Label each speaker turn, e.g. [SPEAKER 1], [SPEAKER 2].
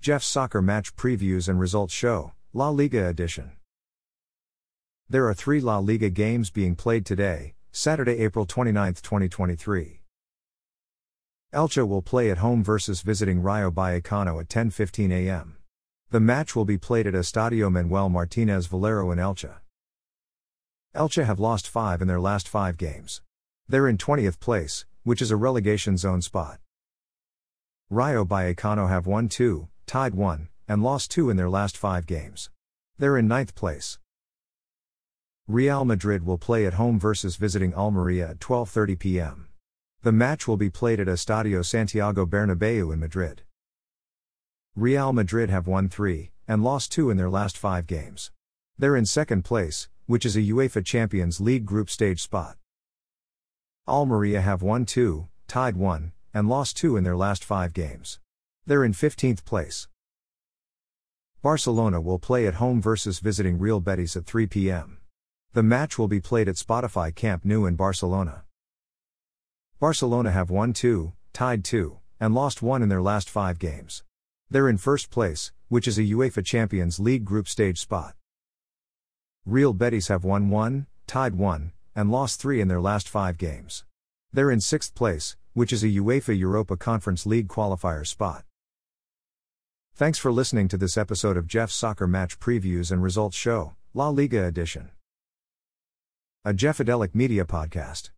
[SPEAKER 1] Jeff's Soccer Match Previews and Results Show, La Liga Edition. There are three La Liga games being played today, Saturday, April 29, 2023. Elche will play at home versus visiting Rayo Vallecano at 10:15 a.m. The match will be played at Estadio Manuel Martinez Valero in Elche. Elche have lost 5 in their last 5 games. They're in 20th place, which is a relegation zone spot. Rayo Vallecano have won 2, tied 1, and lost 2 in their last 5 games. They're in ninth place. Real Madrid will play at home versus visiting Almeria at 12:30 p.m. The match will be played at Estadio Santiago Bernabeu in Madrid. Real Madrid have won 3 and lost 2 in their last 5 games. They're in second place, which is a UEFA Champions League group stage spot. Almeria have won 2, tied 1, and lost 2 in their last 5 games. They're in 15th place. Barcelona will play at home versus visiting Real Betis at 3 p.m. The match will be played at Spotify Camp Nou in Barcelona. Barcelona have won 2, tied 2, and lost 1 in their last 5 games. They're in first place, which is a UEFA Champions League group stage spot. Real Betis have won 1, tied 1, and lost 3 in their last 5 games. They're in sixth place, which is a UEFA Europa Conference League qualifier spot. Thanks for listening to this episode of Jeff's Soccer Match Previews and Results Show, La Liga Edition. A Jeffadelic Media Podcast.